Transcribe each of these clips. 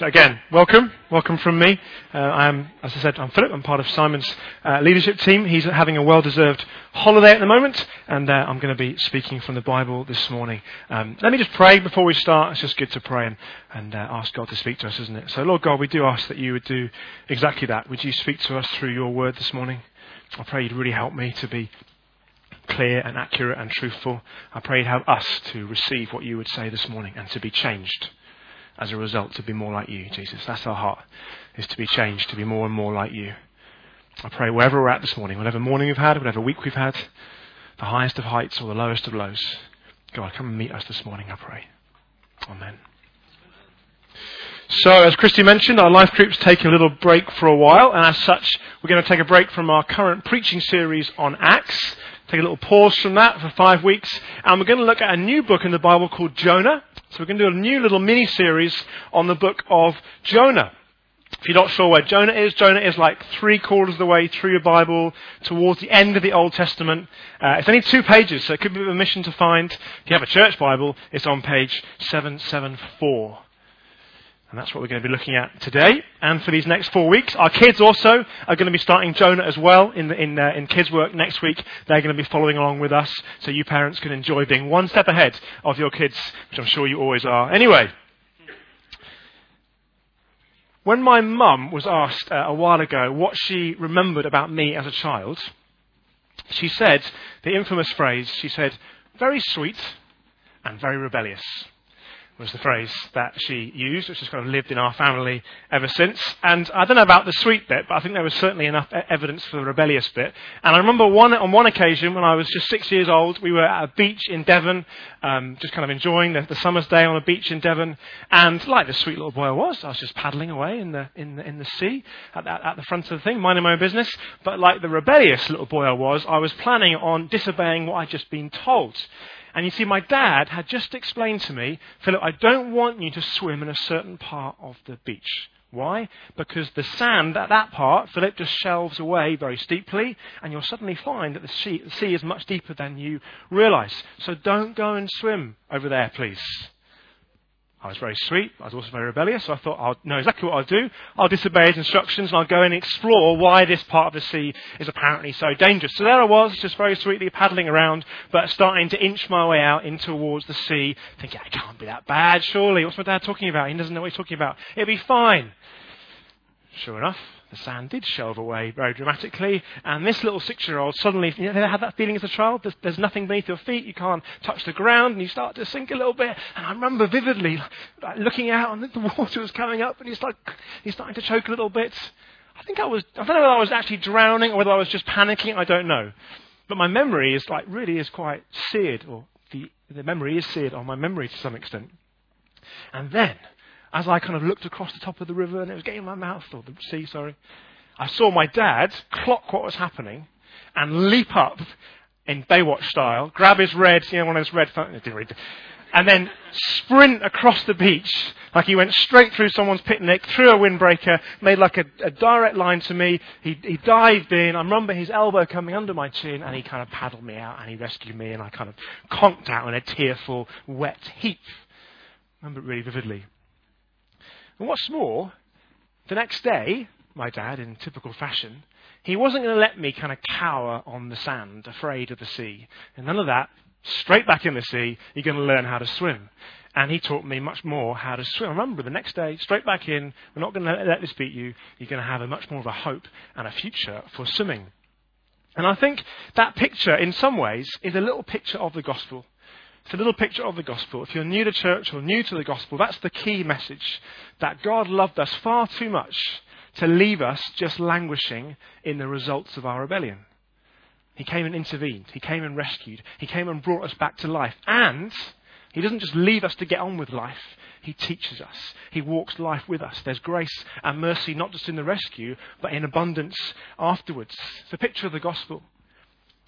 So again, welcome, welcome from me. Uh, I am, as I said, I'm Philip. I'm part of Simon's uh, leadership team. He's having a well-deserved holiday at the moment, and uh, I'm going to be speaking from the Bible this morning. Um, let me just pray before we start. It's just good to pray and, and uh, ask God to speak to us, isn't it? So, Lord God, we do ask that you would do exactly that. Would you speak to us through your word this morning? I pray you'd really help me to be clear and accurate and truthful. I pray you'd help us to receive what you would say this morning and to be changed as a result to be more like you, Jesus. That's our heart, is to be changed, to be more and more like you. I pray wherever we're at this morning, whatever morning we've had, whatever week we've had, the highest of heights or the lowest of lows, God, come and meet us this morning, I pray. Amen. So, as Christy mentioned, our life group's taking a little break for a while, and as such, we're going to take a break from our current preaching series on Acts. Take a little pause from that for five weeks, and we're going to look at a new book in the Bible called Jonah. So we're going to do a new little mini series on the book of Jonah. If you're not sure where Jonah is, Jonah is like three quarters of the way through your Bible, towards the end of the Old Testament. Uh, it's only two pages, so it could be a mission to find. If you have a church Bible, it's on page 774. And that's what we're going to be looking at today and for these next four weeks. Our kids also are going to be starting Jonah as well in, the, in, uh, in kids' work next week. They're going to be following along with us so you parents can enjoy being one step ahead of your kids, which I'm sure you always are. Anyway, when my mum was asked uh, a while ago what she remembered about me as a child, she said the infamous phrase, she said, very sweet and very rebellious was the phrase that she used, which has kind of lived in our family ever since. And I don't know about the sweet bit, but I think there was certainly enough evidence for the rebellious bit. And I remember one, on one occasion when I was just six years old, we were at a beach in Devon, um, just kind of enjoying the, the, summer's day on a beach in Devon. And like the sweet little boy I was, I was just paddling away in the, in the, in the sea at, at, at the front of the thing, minding my own business. But like the rebellious little boy I was, I was planning on disobeying what I'd just been told. And you see, my dad had just explained to me, Philip, I don't want you to swim in a certain part of the beach. Why? Because the sand at that part, Philip, just shelves away very steeply, and you'll suddenly find that the sea, the sea is much deeper than you realize. So don't go and swim over there, please. I was very sweet. I was also very rebellious. So I thought, I'll know exactly what I'll do. I'll disobey his instructions and I'll go and explore why this part of the sea is apparently so dangerous. So there I was, just very sweetly paddling around, but starting to inch my way out in towards the sea, thinking, it can't be that bad, surely. What's my dad talking about? He doesn't know what he's talking about. It'll be fine. Sure enough, the sand did shelve away very dramatically, and this little six year old suddenly, you know, had that feeling as a child? There's, there's, nothing beneath your feet, you can't touch the ground, and you start to sink a little bit. And I remember vividly like, looking out, and the water was coming up, and he's, like, he's starting to choke a little bit. I think I was, I don't know whether I was actually drowning or whether I was just panicking, I don't know. But my memory is like, really is quite seared, or the, the memory is seared on my memory to some extent. And then, as I kind of looked across the top of the river and it was getting in my mouth, or the sea, sorry, I saw my dad clock what was happening and leap up in Baywatch style, grab his red, you know, one of those red phones, and then sprint across the beach like he went straight through someone's picnic, through a windbreaker, made like a, a direct line to me. He, he dived in. I remember his elbow coming under my chin, and he kind of paddled me out, and he rescued me, and I kind of conked out in a tearful, wet heap. I remember it really vividly. And what's more, the next day, my dad, in typical fashion, he wasn't going to let me kind of cower on the sand, afraid of the sea. And none of that. Straight back in the sea, you're going to learn how to swim. And he taught me much more how to swim. I remember, the next day, straight back in, we're not going to let this beat you. You're going to have a much more of a hope and a future for swimming. And I think that picture, in some ways, is a little picture of the gospel. It's a little picture of the gospel. If you're new to church or new to the gospel, that's the key message. That God loved us far too much to leave us just languishing in the results of our rebellion. He came and intervened. He came and rescued. He came and brought us back to life. And He doesn't just leave us to get on with life. He teaches us. He walks life with us. There's grace and mercy not just in the rescue, but in abundance afterwards. It's a picture of the gospel.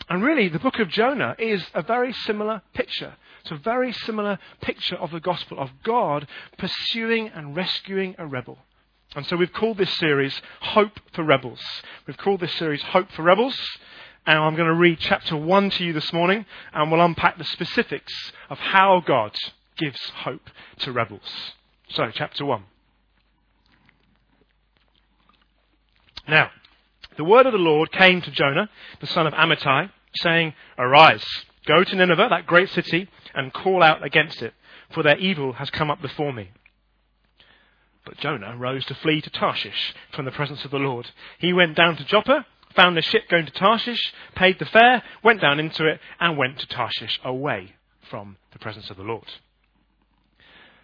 And really, the book of Jonah is a very similar picture. It's a very similar picture of the gospel of God pursuing and rescuing a rebel. And so we've called this series Hope for Rebels. We've called this series Hope for Rebels. And I'm going to read chapter 1 to you this morning, and we'll unpack the specifics of how God gives hope to rebels. So, chapter 1. Now, the word of the Lord came to Jonah, the son of Amittai, saying, Arise, go to Nineveh, that great city, and call out against it, for their evil has come up before me. But Jonah rose to flee to Tarshish from the presence of the Lord. He went down to Joppa, found a ship going to Tarshish, paid the fare, went down into it, and went to Tarshish away from the presence of the Lord.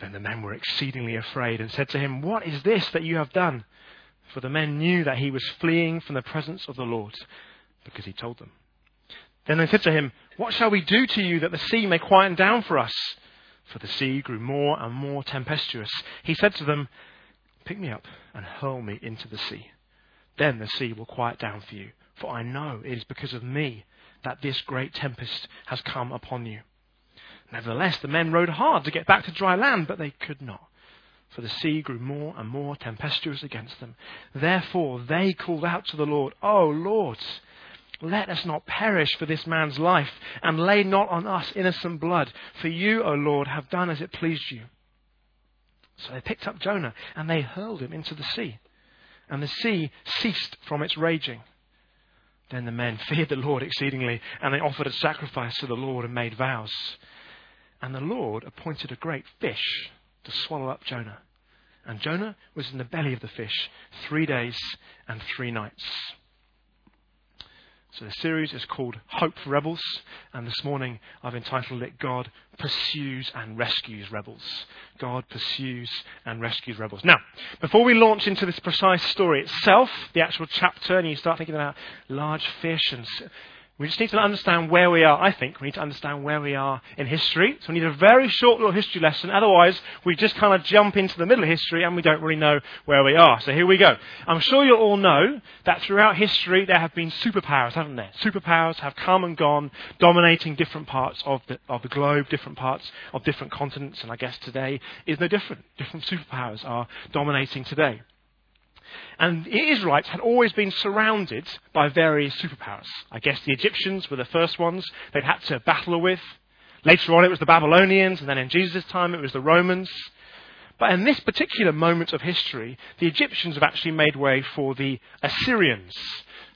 Then the men were exceedingly afraid and said to him, What is this that you have done? For the men knew that he was fleeing from the presence of the Lord, because he told them. Then they said to him, What shall we do to you that the sea may quieten down for us? For the sea grew more and more tempestuous. He said to them, Pick me up and hurl me into the sea. Then the sea will quiet down for you, for I know it is because of me that this great tempest has come upon you. Nevertheless, the men rowed hard to get back to dry land, but they could not, for the sea grew more and more tempestuous against them. Therefore, they called out to the Lord, O Lord, let us not perish for this man's life, and lay not on us innocent blood, for you, O Lord, have done as it pleased you. So they picked up Jonah, and they hurled him into the sea, and the sea ceased from its raging. Then the men feared the Lord exceedingly, and they offered a sacrifice to the Lord and made vows. And the Lord appointed a great fish to swallow up Jonah. And Jonah was in the belly of the fish three days and three nights. So the series is called Hope for Rebels, and this morning I've entitled it God Pursues and Rescues Rebels. God Pursues and Rescues Rebels. Now, before we launch into this precise story itself, the actual chapter, and you start thinking about large fish and we just need to understand where we are. I think we need to understand where we are in history. So we need a very short little history lesson. Otherwise, we just kind of jump into the middle of history and we don't really know where we are. So here we go. I'm sure you all know that throughout history there have been superpowers, haven't there? Superpowers have come and gone, dominating different parts of the, of the globe, different parts of different continents. And I guess today is no different. Different superpowers are dominating today. And the Israelites had always been surrounded by various superpowers. I guess the Egyptians were the first ones they'd had to battle with. Later on, it was the Babylonians, and then in Jesus' time, it was the Romans. But in this particular moment of history, the Egyptians have actually made way for the Assyrians.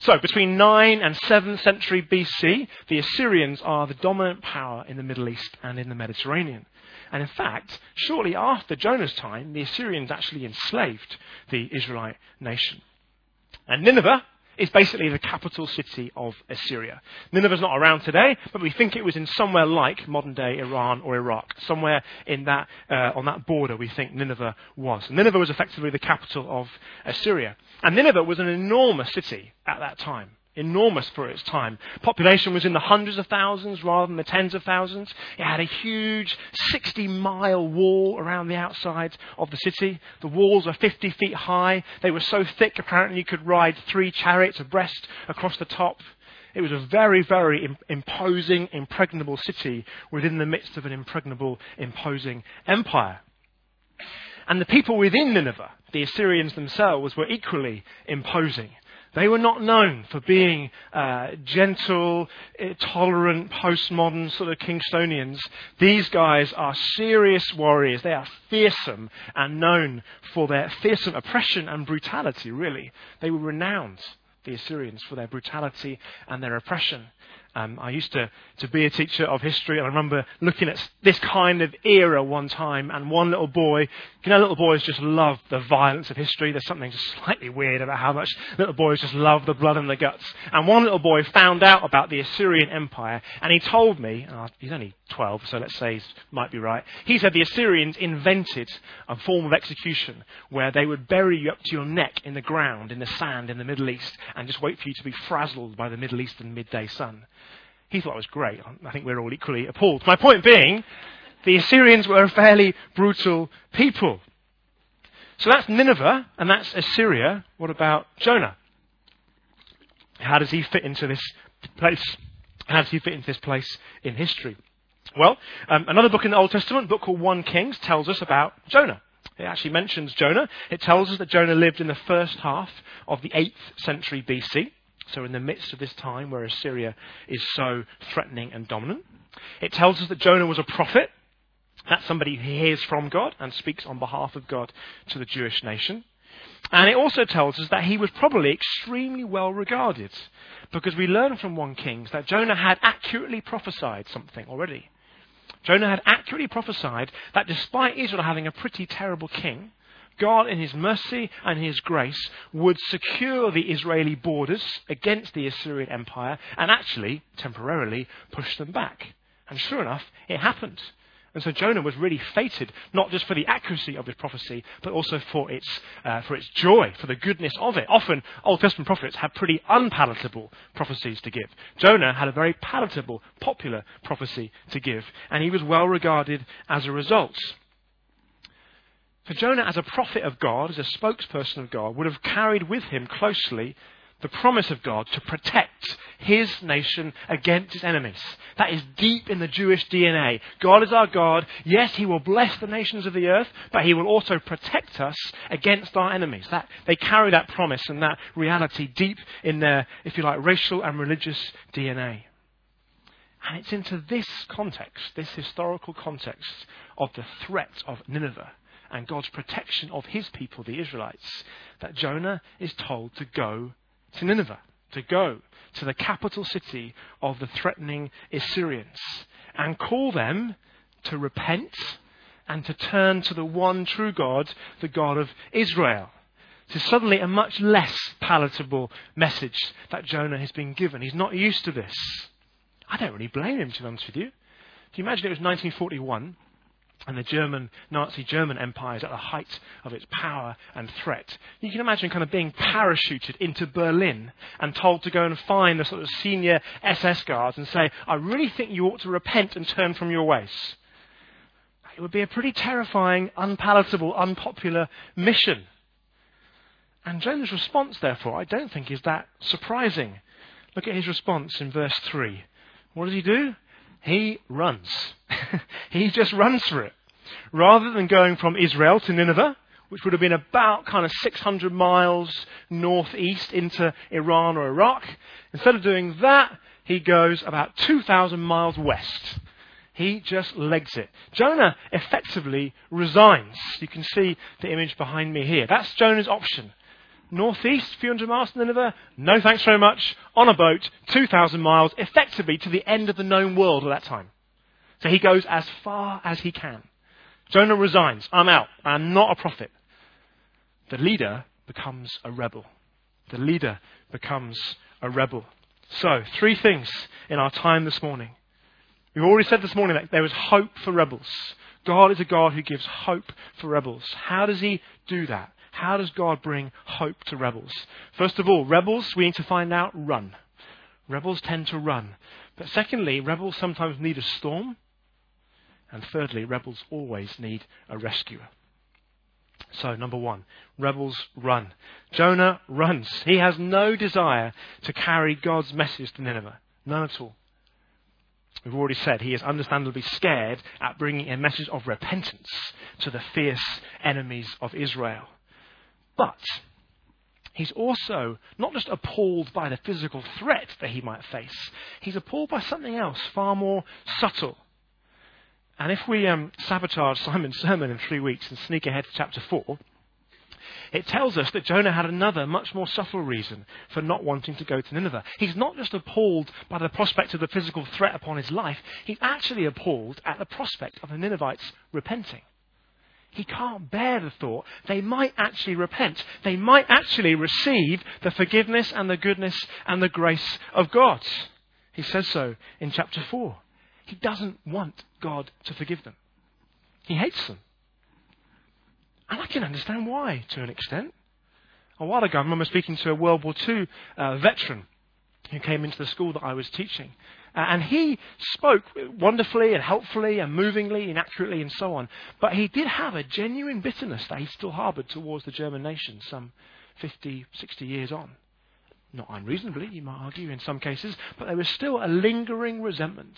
So, between 9 and 7th century BC, the Assyrians are the dominant power in the Middle East and in the Mediterranean. And in fact, shortly after Jonah's time, the Assyrians actually enslaved the Israelite nation. And Nineveh is basically the capital city of Assyria. Nineveh's not around today, but we think it was in somewhere like modern day Iran or Iraq. Somewhere in that, uh, on that border, we think Nineveh was. Nineveh was effectively the capital of Assyria. And Nineveh was an enormous city at that time enormous for its time. Population was in the hundreds of thousands rather than the tens of thousands. It had a huge 60 mile wall around the outside of the city. The walls are 50 feet high. They were so thick apparently you could ride three chariots abreast across the top. It was a very, very imposing, impregnable city within the midst of an impregnable, imposing empire. And the people within Nineveh, the Assyrians themselves, were equally imposing. They were not known for being uh, gentle, eh, tolerant, postmodern sort of Kingstonians. These guys are serious warriors. They are fearsome and known for their fearsome oppression and brutality, really. They were renowned, the Assyrians, for their brutality and their oppression. Um, I used to, to be a teacher of history, and I remember looking at this kind of era one time, and one little boy, you know, little boys just love the violence of history. There's something just slightly weird about how much little boys just love the blood and the guts. And one little boy found out about the Assyrian Empire, and he told me, he's only 12, so let's say he might be right. He said the Assyrians invented a form of execution where they would bury you up to your neck in the ground, in the sand in the Middle East, and just wait for you to be frazzled by the Middle Eastern midday sun. He thought it was great. I think we're all equally appalled. My point being, the Assyrians were a fairly brutal people. So that's Nineveh, and that's Assyria. What about Jonah? How does he fit into this place? How does he fit into this place in history? Well, um, another book in the Old Testament, a book called 1 Kings, tells us about Jonah. It actually mentions Jonah. It tells us that Jonah lived in the first half of the 8th century BC. So, in the midst of this time where Assyria is so threatening and dominant, it tells us that Jonah was a prophet. That's somebody who hears from God and speaks on behalf of God to the Jewish nation. And it also tells us that he was probably extremely well regarded because we learn from 1 Kings that Jonah had accurately prophesied something already. Jonah had accurately prophesied that despite Israel having a pretty terrible king, God, in His mercy and His grace, would secure the Israeli borders against the Assyrian Empire and actually, temporarily, push them back. And sure enough, it happened. And so Jonah was really feted, not just for the accuracy of his prophecy, but also for its, uh, for its joy, for the goodness of it. Often, Old Testament prophets have pretty unpalatable prophecies to give. Jonah had a very palatable, popular prophecy to give, and he was well regarded as a result. For Jonah, as a prophet of God, as a spokesperson of God, would have carried with him closely the promise of God to protect his nation against its enemies. That is deep in the Jewish DNA. God is our God. Yes, he will bless the nations of the earth, but he will also protect us against our enemies. That, they carry that promise and that reality deep in their, if you like, racial and religious DNA. And it's into this context, this historical context of the threat of Nineveh, and God's protection of his people, the Israelites, that Jonah is told to go to Nineveh, to go to the capital city of the threatening Assyrians, and call them to repent and to turn to the one true God, the God of Israel. It's suddenly a much less palatable message that Jonah has been given. He's not used to this. I don't really blame him, to be honest with you. Can you imagine it was 1941 and the German, Nazi German Empire is at the height of its power and threat. You can imagine kind of being parachuted into Berlin and told to go and find the sort of senior SS guards and say, I really think you ought to repent and turn from your ways. It would be a pretty terrifying, unpalatable, unpopular mission. And Jonah's response, therefore, I don't think is that surprising. Look at his response in verse 3. What does he do? He runs. he just runs for it. Rather than going from Israel to Nineveh, which would have been about kind of 600 miles northeast into Iran or Iraq, instead of doing that, he goes about 2,000 miles west. He just legs it. Jonah effectively resigns. You can see the image behind me here. That's Jonah's option. Northeast, few hundred miles to Nineveh? No thanks very much. On a boat, 2,000 miles, effectively to the end of the known world at that time. So he goes as far as he can. Jonah resigns. I'm out. I'm not a prophet. The leader becomes a rebel. The leader becomes a rebel. So, three things in our time this morning. We've already said this morning that there is hope for rebels. God is a God who gives hope for rebels. How does he do that? How does God bring hope to rebels? First of all, rebels, we need to find out, run. Rebels tend to run. But secondly, rebels sometimes need a storm and thirdly, rebels always need a rescuer. So, number one, rebels run. Jonah runs. He has no desire to carry God's message to Nineveh. None at all. We've already said he is understandably scared at bringing a message of repentance to the fierce enemies of Israel. But he's also not just appalled by the physical threat that he might face, he's appalled by something else far more subtle and if we um, sabotage Simon's sermon in three weeks and sneak ahead to chapter 4, it tells us that Jonah had another, much more subtle reason for not wanting to go to Nineveh. He's not just appalled by the prospect of the physical threat upon his life, he's actually appalled at the prospect of the Ninevites repenting. He can't bear the thought they might actually repent. They might actually receive the forgiveness and the goodness and the grace of God. He says so in chapter 4. He doesn't want God to forgive them. He hates them. And I can understand why to an extent. A while ago, I remember speaking to a World War II uh, veteran who came into the school that I was teaching. Uh, and he spoke wonderfully and helpfully and movingly and accurately and so on. But he did have a genuine bitterness that he still harboured towards the German nation some 50, 60 years on. Not unreasonably, you might argue, in some cases, but there was still a lingering resentment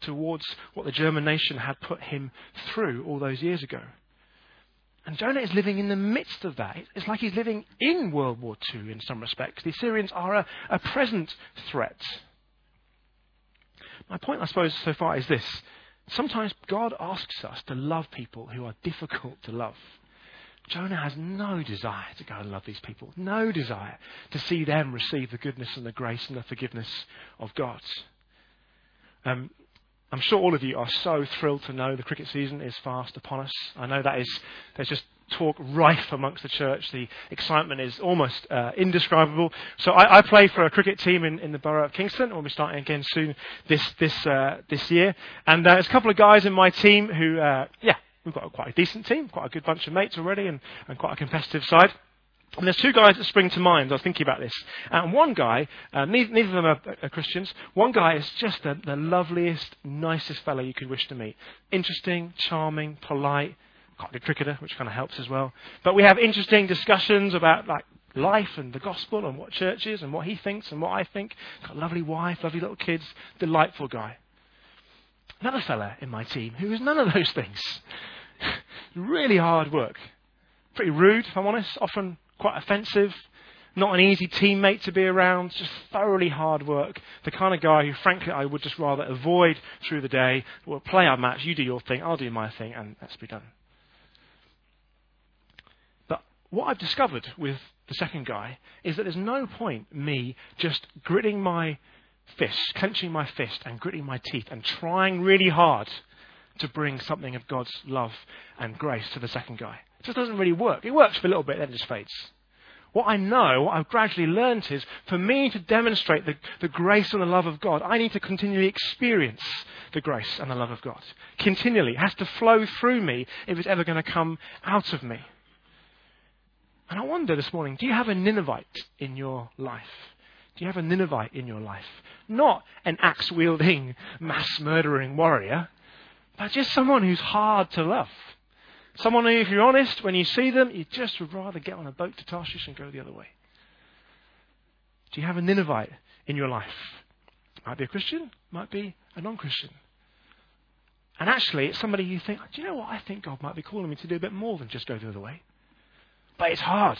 towards what the German nation had put him through all those years ago. And Jonah is living in the midst of that. It's like he's living in World War II in some respects. The Assyrians are a, a present threat. My point, I suppose, so far is this. Sometimes God asks us to love people who are difficult to love. Jonah has no desire to go and love these people, no desire to see them receive the goodness and the grace and the forgiveness of God. Um, I'm sure all of you are so thrilled to know the cricket season is fast upon us. I know that is, there's just talk rife amongst the church. The excitement is almost uh, indescribable. So I, I, play for a cricket team in, in the borough of Kingston. We'll be starting again soon this this uh, this year. And uh, there's a couple of guys in my team who, uh, yeah, we've got a, quite a decent team, quite a good bunch of mates already, and, and quite a competitive side. And there's two guys that spring to mind. I was thinking about this. And one guy, uh, neither, neither, of them are, are, Christians. One guy is just the, the loveliest, nicest fellow you could wish to meet. Interesting, charming, polite. A cricketer, which kind of helps as well. But we have interesting discussions about like life and the gospel and what church is and what he thinks and what I think. Got a lovely wife, lovely little kids. Delightful guy. Another fella in my team who is none of those things. really hard work. Pretty rude, if I'm honest. Often quite offensive, not an easy teammate to be around, just thoroughly hard work. The kind of guy who, frankly, I would just rather avoid through the day. We'll play our match, you do your thing, I'll do my thing, and let's be done. What I've discovered with the second guy is that there's no point me just gritting my fist, clenching my fist, and gritting my teeth, and trying really hard to bring something of God's love and grace to the second guy. It just doesn't really work. It works for a little bit, then it just fades. What I know, what I've gradually learned is for me to demonstrate the, the grace and the love of God, I need to continually experience the grace and the love of God. Continually. It has to flow through me if it's ever going to come out of me. And I wonder this morning do you have a Ninevite in your life? Do you have a Ninevite in your life? Not an axe wielding, mass murdering warrior, but just someone who's hard to love. Someone who, if you're honest, when you see them, you just would rather get on a boat to Tarshish and go the other way. Do you have a Ninevite in your life? Might be a Christian, might be a non Christian. And actually, it's somebody you think, do you know what? I think God might be calling me to do a bit more than just go the other way. But it's hard.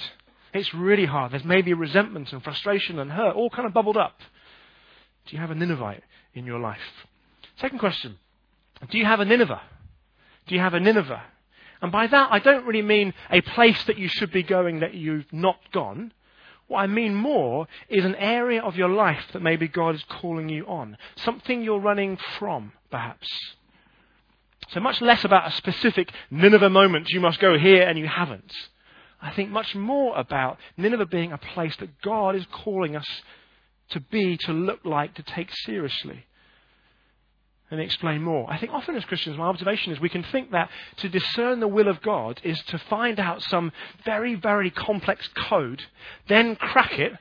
It's really hard. There's maybe resentment and frustration and hurt all kind of bubbled up. Do you have a Ninevite in your life? Second question Do you have a Nineveh? Do you have a Nineveh and by that, I don't really mean a place that you should be going that you've not gone. What I mean more is an area of your life that maybe God is calling you on. Something you're running from, perhaps. So much less about a specific Nineveh moment you must go here and you haven't. I think much more about Nineveh being a place that God is calling us to be, to look like, to take seriously. Me explain more. I think often as Christians, my observation is we can think that to discern the will of God is to find out some very, very complex code, then crack it,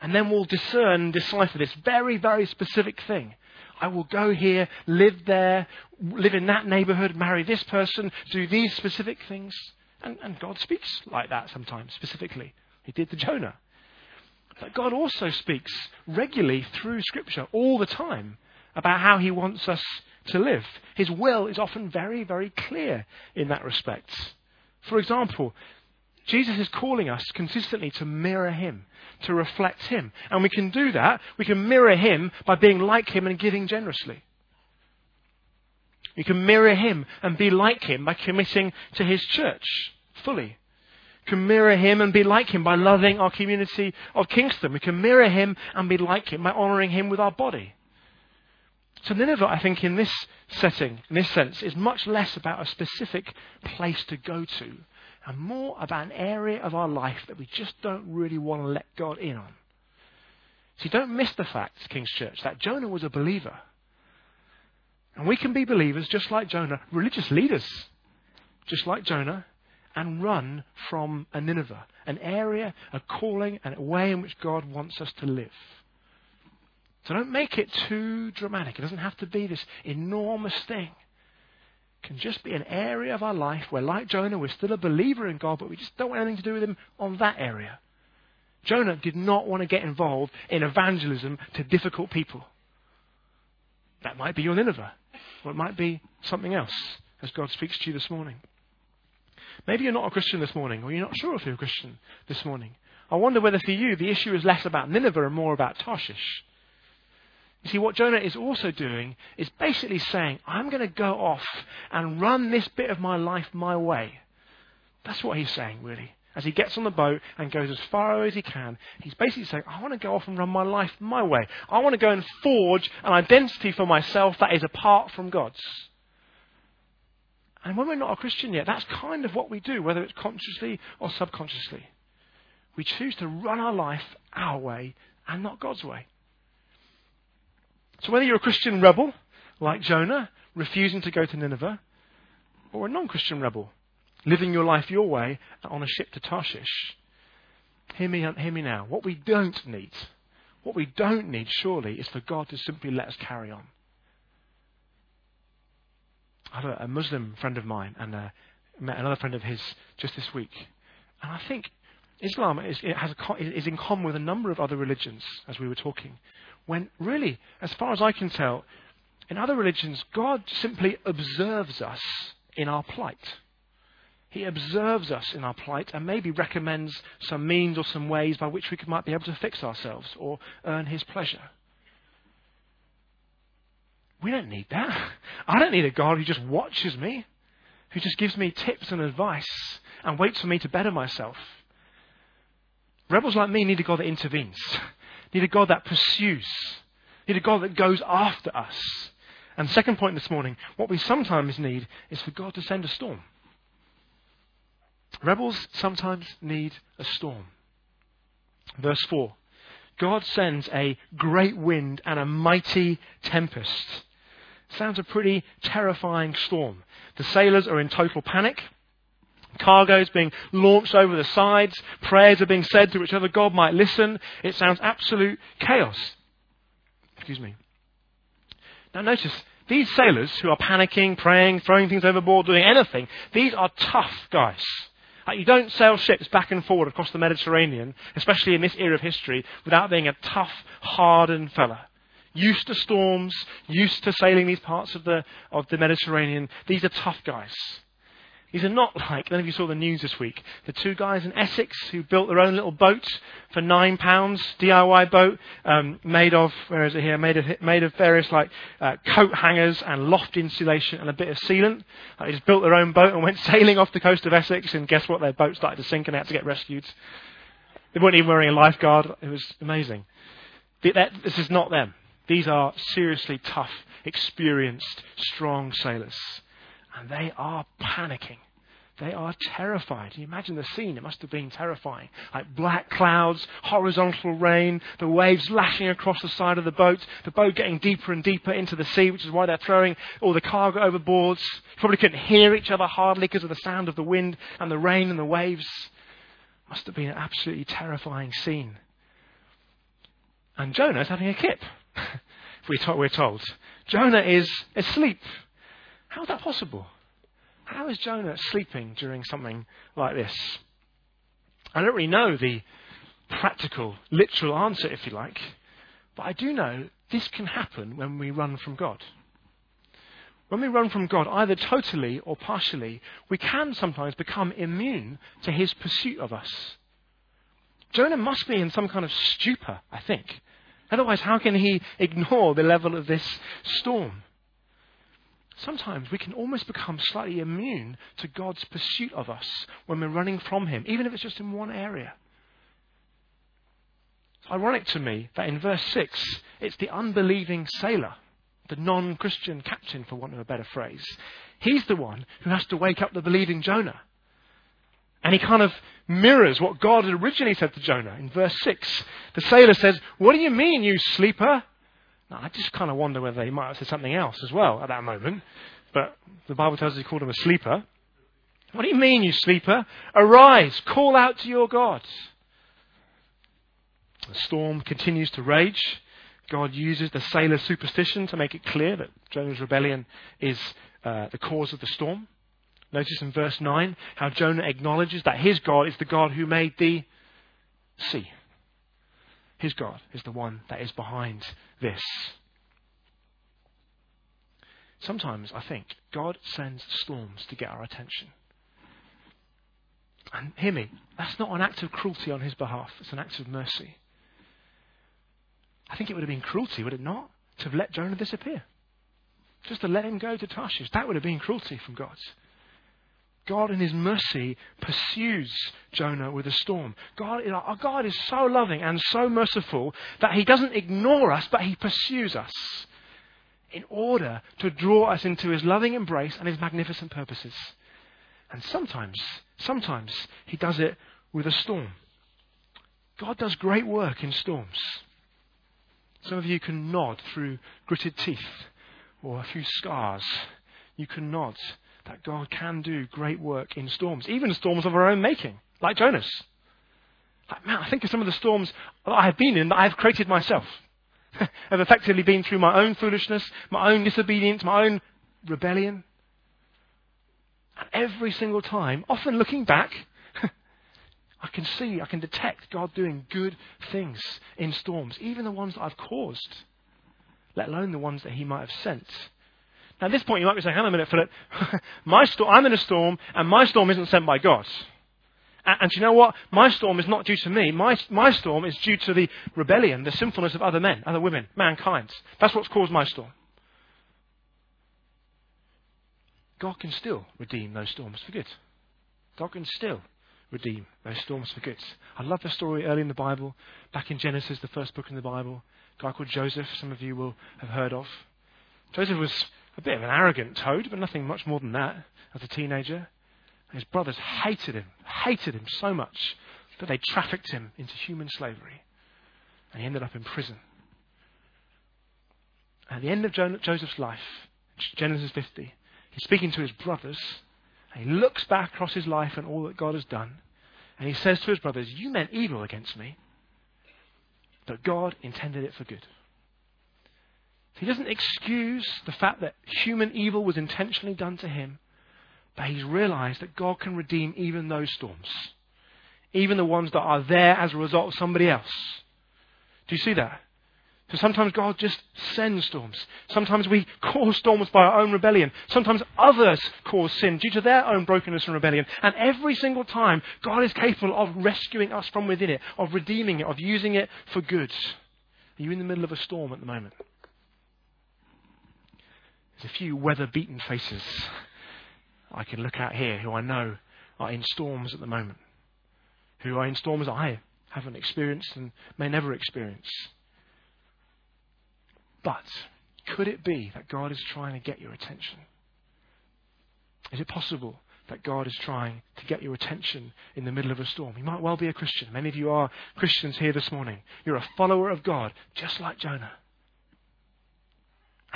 and then we'll discern and decipher this very, very specific thing. I will go here, live there, live in that neighborhood, marry this person, do these specific things. And, and God speaks like that sometimes, specifically. He did to Jonah. But God also speaks regularly through Scripture all the time about how he wants us to live. His will is often very, very clear in that respect. For example, Jesus is calling us consistently to mirror him, to reflect him. And we can do that. We can mirror him by being like him and giving generously. We can mirror him and be like him by committing to his church fully. We can mirror him and be like him by loving our community of Kingston. We can mirror him and be like him by honouring him with our body. So Nineveh, I think, in this setting, in this sense, is much less about a specific place to go to and more about an area of our life that we just don't really want to let God in on. See, don't miss the fact, King's Church, that Jonah was a believer. And we can be believers just like Jonah, religious leaders, just like Jonah, and run from a Nineveh, an area, a calling, and a way in which God wants us to live. So don't make it too dramatic. It doesn't have to be this enormous thing. It can just be an area of our life where, like Jonah, we're still a believer in God, but we just don't want anything to do with Him on that area. Jonah did not want to get involved in evangelism to difficult people. That might be your Nineveh, or it might be something else as God speaks to you this morning. Maybe you're not a Christian this morning, or you're not sure if you're a Christian this morning. I wonder whether for you the issue is less about Nineveh and more about Tarshish. You see, what Jonah is also doing is basically saying, I'm going to go off and run this bit of my life my way. That's what he's saying, really. As he gets on the boat and goes as far away as he can, he's basically saying, I want to go off and run my life my way. I want to go and forge an identity for myself that is apart from God's. And when we're not a Christian yet, that's kind of what we do, whether it's consciously or subconsciously. We choose to run our life our way and not God's way. So whether you're a Christian rebel, like Jonah, refusing to go to Nineveh, or a non Christian rebel, living your life your way on a ship to Tarshish, hear me, hear me now. What we don't need, what we don't need, surely, is for God to simply let us carry on. I had a, Muslim friend of mine and uh, met another friend of his just this week. And I think Islam is, a, is in common with a number of other religions, as we were talking. When really, as far as I can tell, in other religions, God simply observes us in our plight. He observes us in our plight and maybe recommends some means or some ways by which we might be able to fix ourselves or earn His pleasure. We don't need that. I don't need a God who just watches me, who just gives me tips and advice and waits for me to better myself. Rebels like me need a God that intervenes, need a God that pursues, need a God that goes after us. And second point this morning, what we sometimes need is for God to send a storm. Rebels sometimes need a storm. Verse 4 God sends a great wind and a mighty tempest. Sounds a pretty terrifying storm. The sailors are in total panic. Cargo is being launched over the sides. Prayers are being said to which other God might listen. It sounds absolute chaos. Excuse me. Now notice, these sailors who are panicking, praying, throwing things overboard, doing anything, these are tough guys. Like you don't sail ships back and forward across the Mediterranean, especially in this era of history, without being a tough, hardened fella. Used to storms, used to sailing these parts of the, of the Mediterranean. These are tough guys. These are not like, none of you saw the news this week, the two guys in Essex who built their own little boat for nine pounds, DIY boat, um, made of, where is it here, made of, made of various like uh, coat hangers and loft insulation and a bit of sealant. Like, they just built their own boat and went sailing off the coast of Essex and guess what, their boat started to sink and they had to get rescued. They weren't even wearing a lifeguard. It was amazing. This is not them. These are seriously tough, experienced, strong sailors and they are panicking. They are terrified. Can you imagine the scene? It must have been terrifying. Like black clouds, horizontal rain, the waves lashing across the side of the boat, the boat getting deeper and deeper into the sea, which is why they're throwing all the cargo overboard. Probably couldn't hear each other hardly because of the sound of the wind and the rain and the waves. Must have been an absolutely terrifying scene. And Jonah's having a kip, we're told. Jonah is asleep how is that possible? How is Jonah sleeping during something like this? I don't really know the practical, literal answer, if you like, but I do know this can happen when we run from God. When we run from God, either totally or partially, we can sometimes become immune to his pursuit of us. Jonah must be in some kind of stupor, I think. Otherwise, how can he ignore the level of this storm? Sometimes we can almost become slightly immune to God's pursuit of us when we're running from Him, even if it's just in one area. It's ironic to me that in verse 6, it's the unbelieving sailor, the non Christian captain, for want of a better phrase. He's the one who has to wake up the believing Jonah. And he kind of mirrors what God had originally said to Jonah in verse 6. The sailor says, What do you mean, you sleeper? Now, I just kind of wonder whether he might have said something else as well at that moment. But the Bible tells us he called him a sleeper. What do you mean, you sleeper? Arise, call out to your God. The storm continues to rage. God uses the sailor's superstition to make it clear that Jonah's rebellion is uh, the cause of the storm. Notice in verse 9 how Jonah acknowledges that his God is the God who made the sea. His God is the one that is behind this. Sometimes I think God sends storms to get our attention. And hear me, that's not an act of cruelty on his behalf, it's an act of mercy. I think it would have been cruelty, would it not, to have let Jonah disappear? Just to let him go to Tarshish. That would have been cruelty from God. God, in His mercy, pursues Jonah with a storm. God, our God is so loving and so merciful that He doesn't ignore us, but He pursues us in order to draw us into His loving embrace and His magnificent purposes. And sometimes, sometimes He does it with a storm. God does great work in storms. Some of you can nod through gritted teeth or a few scars. You can nod that God can do great work in storms, even storms of our own making, like Jonah's. Like, man, I think of some of the storms that I have been in that I have created myself. have effectively been through my own foolishness, my own disobedience, my own rebellion. And every single time, often looking back, I can see, I can detect God doing good things in storms, even the ones that I've caused, let alone the ones that He might have sent. Now, at this point, you might be saying, hang on a minute, Philip. my sto- I'm in a storm, and my storm isn't sent by God. And, and you know what? My storm is not due to me. My, my storm is due to the rebellion, the sinfulness of other men, other women, mankind. That's what's caused my storm. God can still redeem those storms for good. God can still redeem those storms for good. I love the story early in the Bible, back in Genesis, the first book in the Bible. A guy called Joseph, some of you will have heard of. Joseph was a bit of an arrogant toad, but nothing much more than that as a teenager. His brothers hated him, hated him so much that they trafficked him into human slavery. And he ended up in prison. At the end of Joseph's life, Genesis 50, he's speaking to his brothers, and he looks back across his life and all that God has done, and he says to his brothers, You meant evil against me, but God intended it for good. He doesn't excuse the fact that human evil was intentionally done to him, but he's realized that God can redeem even those storms, even the ones that are there as a result of somebody else. Do you see that? So sometimes God just sends storms. Sometimes we cause storms by our own rebellion. Sometimes others cause sin due to their own brokenness and rebellion. And every single time, God is capable of rescuing us from within it, of redeeming it, of using it for good. Are you in the middle of a storm at the moment? There's a few weather beaten faces I can look at here who I know are in storms at the moment, who are in storms I haven't experienced and may never experience. But could it be that God is trying to get your attention? Is it possible that God is trying to get your attention in the middle of a storm? You might well be a Christian. Many of you are Christians here this morning. You're a follower of God, just like Jonah.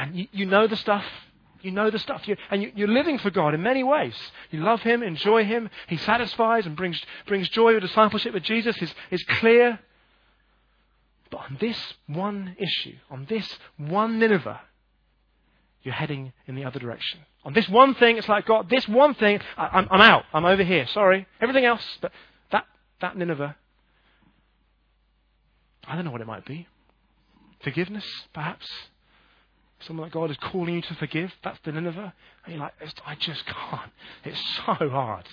And you, you know the stuff. You know the stuff. You, and you, you're living for God in many ways. You love Him, enjoy Him. He satisfies and brings, brings joy of discipleship with Jesus is, is clear. But on this one issue, on this one Nineveh, you're heading in the other direction. On this one thing, it's like, God, this one thing, I, am I'm out. I'm over here. Sorry. Everything else, but that, that Nineveh, I don't know what it might be. Forgiveness, perhaps someone that God is calling you to forgive, that's the Nineveh. And you're like, I just can't. It's so hard.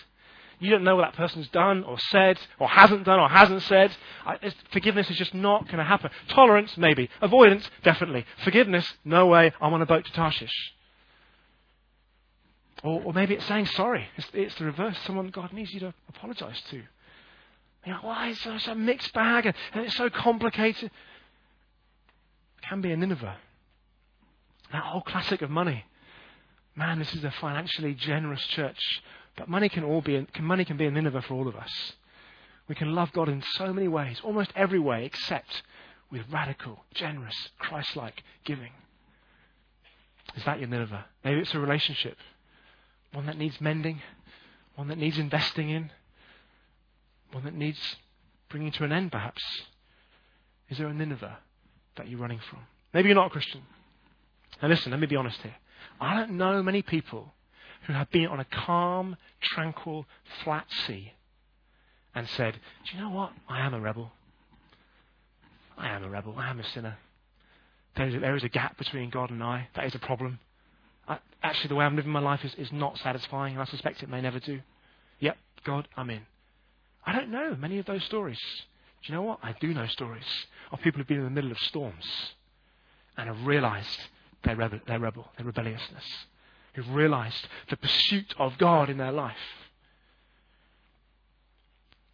You don't know what that person's done or said or hasn't done or hasn't said. I, forgiveness is just not going to happen. Tolerance, maybe. Avoidance, definitely. Forgiveness, no way. I'm on a boat to Tarshish. Or, or maybe it's saying sorry. It's, it's, the reverse. Someone God needs you to apologize to. You know, why is such a mixed bag and, and it's so complicated? It can be a Nineveh. That whole classic of money. Man, this is a financially generous church. But money can all be money can be a Nineveh for all of us. We can love God in so many ways, almost every way, except with radical, generous, Christ-like giving. Is that your Nineveh? Maybe it's a relationship, one that needs mending, one that needs investing in, one that needs bringing to an end, perhaps. Is there a Nineveh that you're running from? Maybe you're not a Christian. Now, listen, let me be honest here. I don't know many people who have been on a calm, tranquil, flat sea and said, Do you know what? I am a rebel. I am a rebel. I am a sinner. There is a, there is a gap between God and I. That is a problem. I, actually, the way I'm living my life is, is not satisfying, and I suspect it may never do. Yep, God, I'm in. I don't know many of those stories. Do you know what? I do know stories of people who've been in the middle of storms and have realized their, rebel, their rebel, their rebelliousness, who've realized the pursuit of God in their life.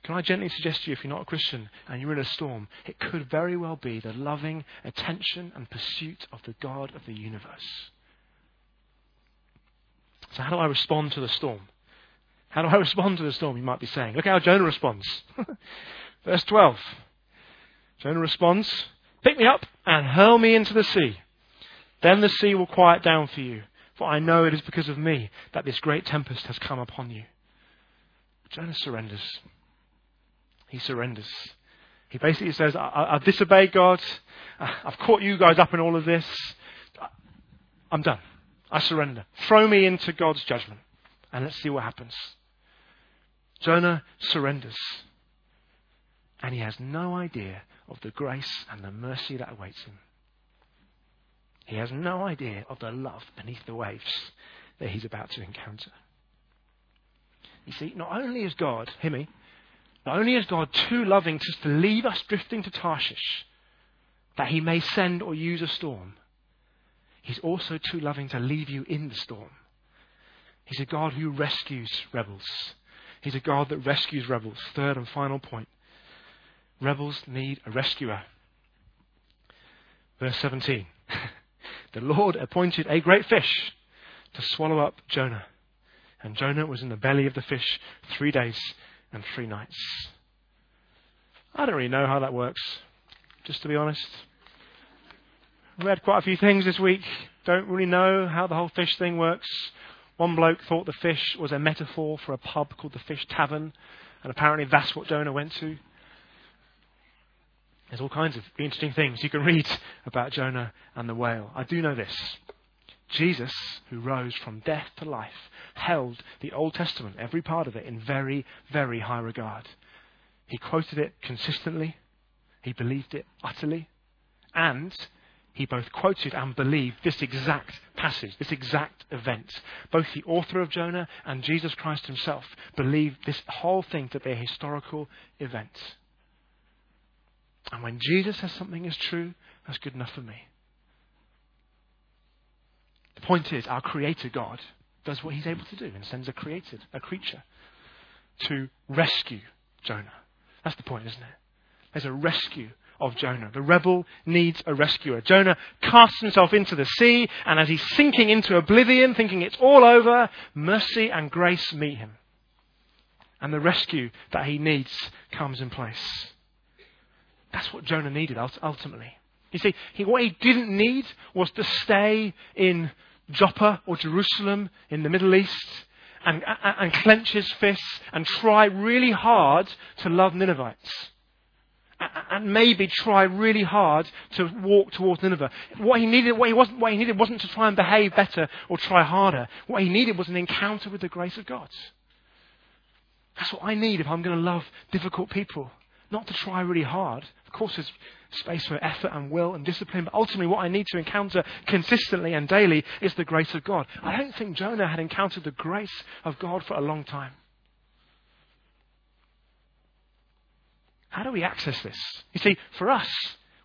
Can I gently suggest to you, if you're not a Christian and you're in a storm, it could very well be the loving attention and pursuit of the God of the universe. So, how do I respond to the storm? How do I respond to the storm? You might be saying. Look how Jonah responds. Verse 12. Jonah responds, Pick me up and hurl me into the sea. Then the sea will quiet down for you, for I know it is because of me that this great tempest has come upon you. Jonah surrenders. He surrenders. He basically says, I- have disobeyed God. I've caught you guys up in all of this. I'm done. I surrender. Throw me into God's judgment and let's see what happens. Jonah surrenders. And he has no idea of the grace and the mercy that awaits him. He has no idea of the love beneath the waves that he's about to encounter. You see, not only is God, hear me, not only is God too loving just to leave us drifting to Tarshish, that he may send or use a storm, he's also too loving to leave you in the storm. He's a God who rescues rebels. He's a God that rescues rebels. Third and final point. Rebels need a rescuer. Verse 17. The Lord appointed a great fish to swallow up Jonah. And Jonah was in the belly of the fish three days and three nights. I don't really know how that works, just to be honest. Read quite a few things this week. Don't really know how the whole fish thing works. One bloke thought the fish was a metaphor for a pub called the Fish Tavern, and apparently that's what Jonah went to. There's all kinds of interesting things you can read about Jonah and the whale. I do know this. Jesus, who rose from death to life, held the Old Testament, every part of it, in very, very high regard. He quoted it consistently, he believed it utterly, and he both quoted and believed this exact passage, this exact event. Both the author of Jonah and Jesus Christ himself believed this whole thing to be a historical event. And when Jesus says something is true, that's good enough for me. The point is, our Creator God does what He's able to do and sends a created, a creature, to rescue Jonah. That's the point, isn't it? There's a rescue of Jonah. The rebel needs a rescuer. Jonah casts himself into the sea, and as he's sinking into oblivion, thinking it's all over, mercy and grace meet him. And the rescue that he needs comes in place. That's what Jonah needed ultimately. You see, he, what he didn't need was to stay in Joppa or Jerusalem in the Middle East and, and, and clench his fists and try really hard to love Ninevites and maybe try really hard to walk towards Nineveh. What he needed, what he wasn't, what he needed wasn't to try and behave better or try harder. What he needed was an encounter with the grace of God. That's what I need if I'm going to love difficult people. Not to try really hard. Of course, there's space for effort and will and discipline, but ultimately, what I need to encounter consistently and daily is the grace of God. I don't think Jonah had encountered the grace of God for a long time. How do we access this? You see, for us,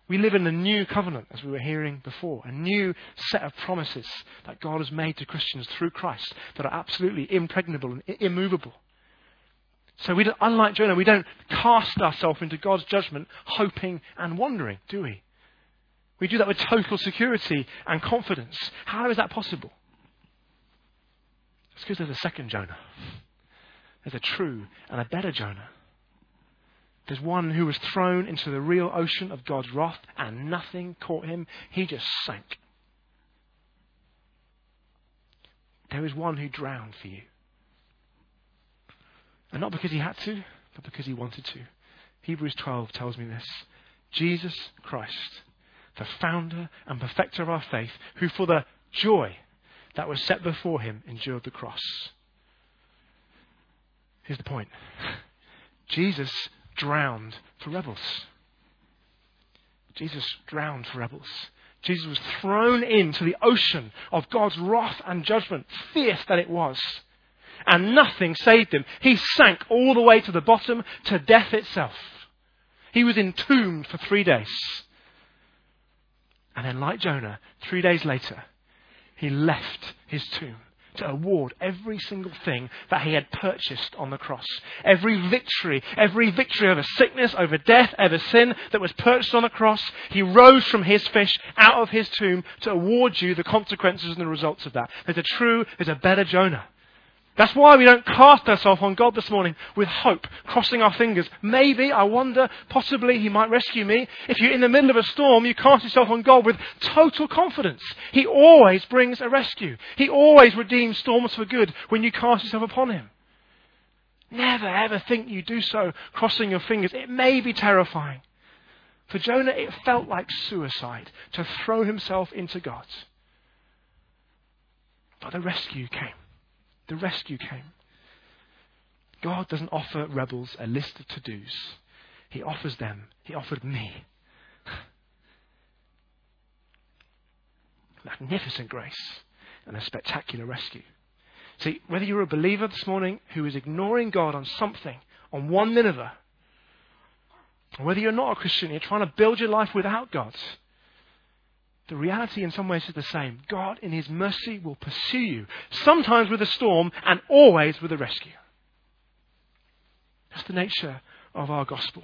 We live in a new covenant, as we were hearing before, a new set of promises that God has made to Christians through Christ that are absolutely impregnable and immovable. So, we unlike Jonah, we don't cast ourselves into God's judgment hoping and wondering, do we? We do that with total security and confidence. How is that possible? It's because there's a second Jonah. There's a true and a better Jonah. There's one who was thrown into the real ocean of God's wrath and nothing caught him. He just sank. There is one who drowned for you. And not because he had to, but because he wanted to. Hebrews 12 tells me this. Jesus Christ, the founder and perfecter of our faith, who for the joy that was set before him endured the cross. Here's the point Jesus drowned for rebels. Jesus drowned for rebels. Jesus was thrown into the ocean of God's wrath and judgment, fierce that it was. And nothing saved him. He sank all the way to the bottom, to death itself. He was entombed for three days. And then, like Jonah, three days later, he left his tomb to award every single thing that he had purchased on the cross. Every victory, every victory over sickness, over death, over sin that was purchased on the cross, he rose from his fish out of his tomb to award you the consequences and the results of that. There's a true, there's a better Jonah. That's why we don't cast ourselves on God this morning with hope, crossing our fingers. Maybe, I wonder, possibly He might rescue me. If you're in the middle of a storm, you cast yourself on God with total confidence. He always brings a rescue. He always redeems storms for good when you cast yourself upon Him. Never ever think you do so crossing your fingers. It may be terrifying. For Jonah, it felt like suicide to throw himself into God. But the rescue came. The rescue came. God doesn't offer rebels a list of to dos, He offers them, He offered me. Magnificent grace and a spectacular rescue. See, whether you're a believer this morning who is ignoring God on something, on one Nineveh, or whether you're not a Christian, you're trying to build your life without God, the reality in some ways is the same. God, in His mercy, will pursue you, sometimes with a storm and always with a rescue. That's the nature of our gospel.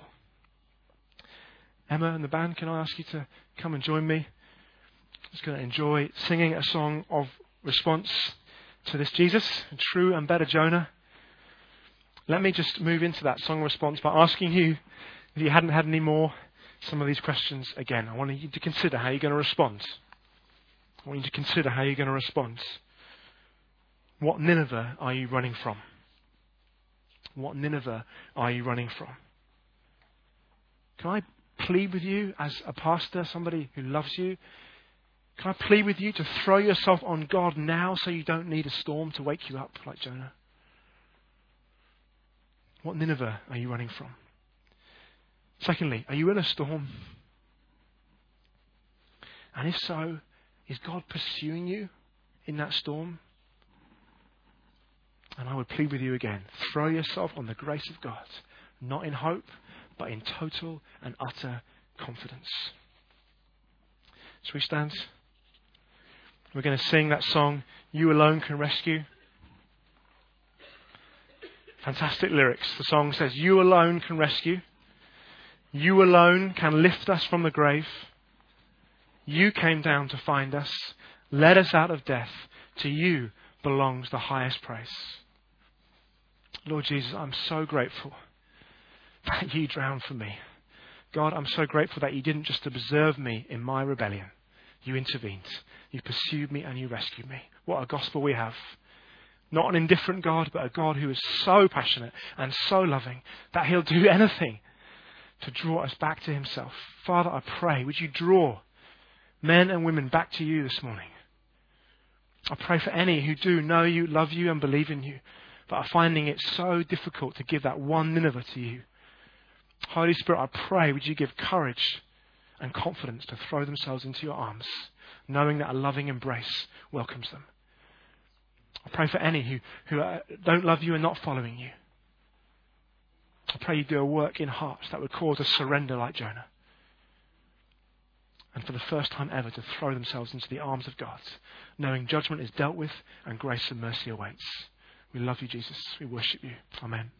Emma and the band, can I ask you to come and join me? I'm just going to enjoy singing a song of response to this Jesus, true and better Jonah. Let me just move into that song response by asking you, if you hadn't had any more, some of these questions again. I want you to consider how you're going to respond. I want you to consider how you're going to respond. What Nineveh are you running from? What Nineveh are you running from? Can I plead with you as a pastor, somebody who loves you? Can I plead with you to throw yourself on God now so you don't need a storm to wake you up like Jonah? What Nineveh are you running from? Secondly, are you in a storm? And if so, is God pursuing you in that storm? And I would plead with you again throw yourself on the grace of God, not in hope, but in total and utter confidence. Shall we stand? We're going to sing that song, You Alone Can Rescue. Fantastic lyrics. The song says, You alone can rescue. You alone can lift us from the grave. You came down to find us, led us out of death. To you belongs the highest praise. Lord Jesus, I'm so grateful that you drowned for me. God, I'm so grateful that you didn't just observe me in my rebellion. You intervened. You pursued me and you rescued me. What a gospel we have. Not an indifferent God, but a God who is so passionate and so loving that he'll do anything to draw us back to Himself. Father, I pray, would you draw men and women back to you this morning? I pray for any who do know you, love you, and believe in you, but are finding it so difficult to give that one Nineveh to you. Holy Spirit, I pray, would you give courage and confidence to throw themselves into your arms, knowing that a loving embrace welcomes them. I pray for any who, who don't love you and not following you. I pray you do a work in hearts that would cause a surrender like Jonah. and for the first time ever to throw themselves into the arms of God, knowing judgment is dealt with and grace and mercy awaits. We love you, Jesus. We worship you. Amen.